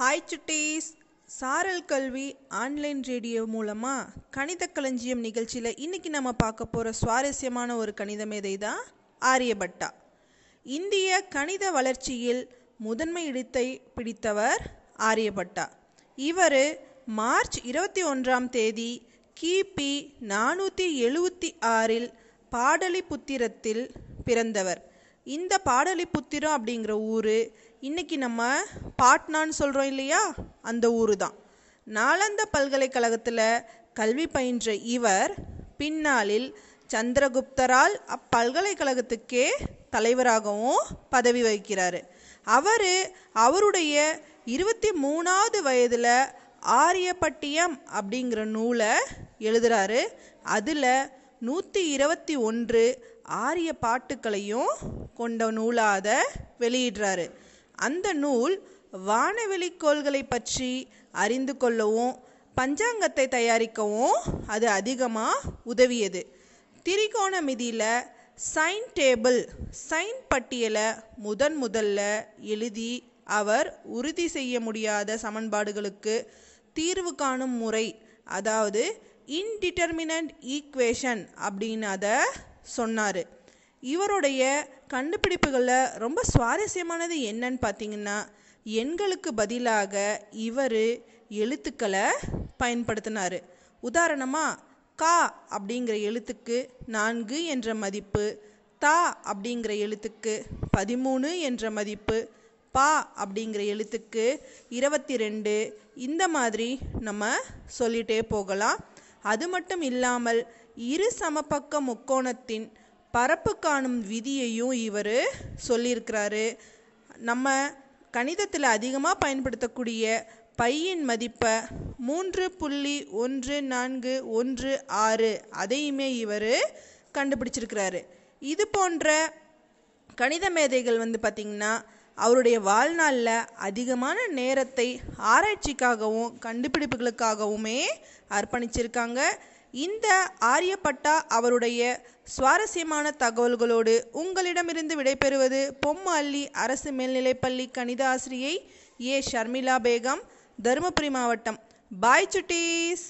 Hi சுட்டீஸ் சாரல் கல்வி online radio மூலமாக கணித களஞ்சியம் நிகழ்ச்சியில் இன்றைக்கி நம்ம பார்க்க போகிற சுவாரஸ்யமான ஒரு கணித மேதை தான் ஆரியபட்டா. இந்திய கணித வளர்ச்சியில் முதன்மை இடத்தை பிடித்தவர் ஆரியபட்டா. இவர் மார்ச் இருபத்தி ஒன்றாம் தேதி கிபி நானூற்றி எழுபத்தி ஆறில் பாடலிபுத்திரத்தில் பிறந்தவர். இந்த பாடலிபுத்திரம் அப்படிங்கிற ஊர் இன்றைக்கி நம்ம பாட்னான்னு சொல்கிறோம் இல்லையா? அந்த ஊர் தான் நாலந்த பல்கலைக்கழகத்தில் கல்வி பயின்ற இவர் பின்னாளில் சந்திரகுப்தரால் அப்பல்கலைக்கழகத்துக்கே தலைவராகவும் பதவி வகிக்கிறார். அவர் அவருடைய இருபத்தி மூணாவது வயதில் ஆரியப்பட்டியம் அப்படிங்கிற நூலை எழுதுகிறாரு அதில் நூற்றி இருபத்தி ஒன்று ஆரிய பாட்டுக்களையும் கொண்ட நூலாக அதை வெளியிடுறாரு. அந்த நூல் வானவெளி கோள்களை பற்றி அறிந்து கொள்ளவும் பஞ்சாங்கத்தை தயாரிக்கவும் அது அதிகமாக உதவியது. திரிகோணமிதியில் சைன் டேபிள் சைன் பட்டியலை முதன் முதல்ல எழுதி அவர் உறுதி செய்ய முடியாத சமன்பாடுகளுக்கு தீர்வு காணும் முறை அதாவது இன்டிட்டர்மினன்ட் ஈக்குவேஷன் அப்படின்னு அதை சொன்னார். இவருடைய கண்டுபிடிப்புகளில் ரொம்ப சுவாரஸ்யமானது என்னன்னு பார்த்தீங்கன்னா எண்களுக்கு பதிலாக இவர் எழுத்துக்களை பயன்படுத்தினார். உதாரணமாக கா அப்படிங்கிற எழுத்துக்கு நான்கு என்ற மதிப்பு தா அப்படிங்கிற எழுத்துக்கு பதிமூணு என்ற மதிப்பு பா அப்படிங்கிற எழுத்துக்கு இருபத்தி ரெண்டு இந்த மாதிரி நம்ம சொல்லிட்டே போகலாம். அது மட்டும் இல்லாமல் இரு சமபக்க முக்கோணத்தின் பரப்பு காணும் விதியையும் இவர் சொல்லியிருக்கிறாரு. நம்ம கணிதத்தில் அதிகமாக பயன்படுத்தக்கூடிய பையின் மதிப்பை மூன்று புள்ளி ஒன்று நான்கு ஒன்று ஆறு அதையுமே இவர் கண்டுபிடிச்சிருக்கிறாரு. இது போன்ற கணித மேதைகள் வந்து பார்த்திங்கன்னா அவருடைய வாழ்நாளில் அதிகமான நேரத்தை ஆராய்ச்சிக்காகவும் கண்டுபிடிப்புகளுக்காகவுமே அர்ப்பணிச்சிருக்காங்க. இந்த ஆரியப்பட்டா அவருடைய சுவாரஸ்யமான தகவல்களோடு உங்களிடமிருந்து விடைபெறுவது பொம்மல்லி அரசு மேல்நிலைப்பள்ளி கணித ஆசிரியை ஏ. ஷர்மிளா பேகம் தருமபுரி மாவட்டம். பாய் சுட்டீஸ்!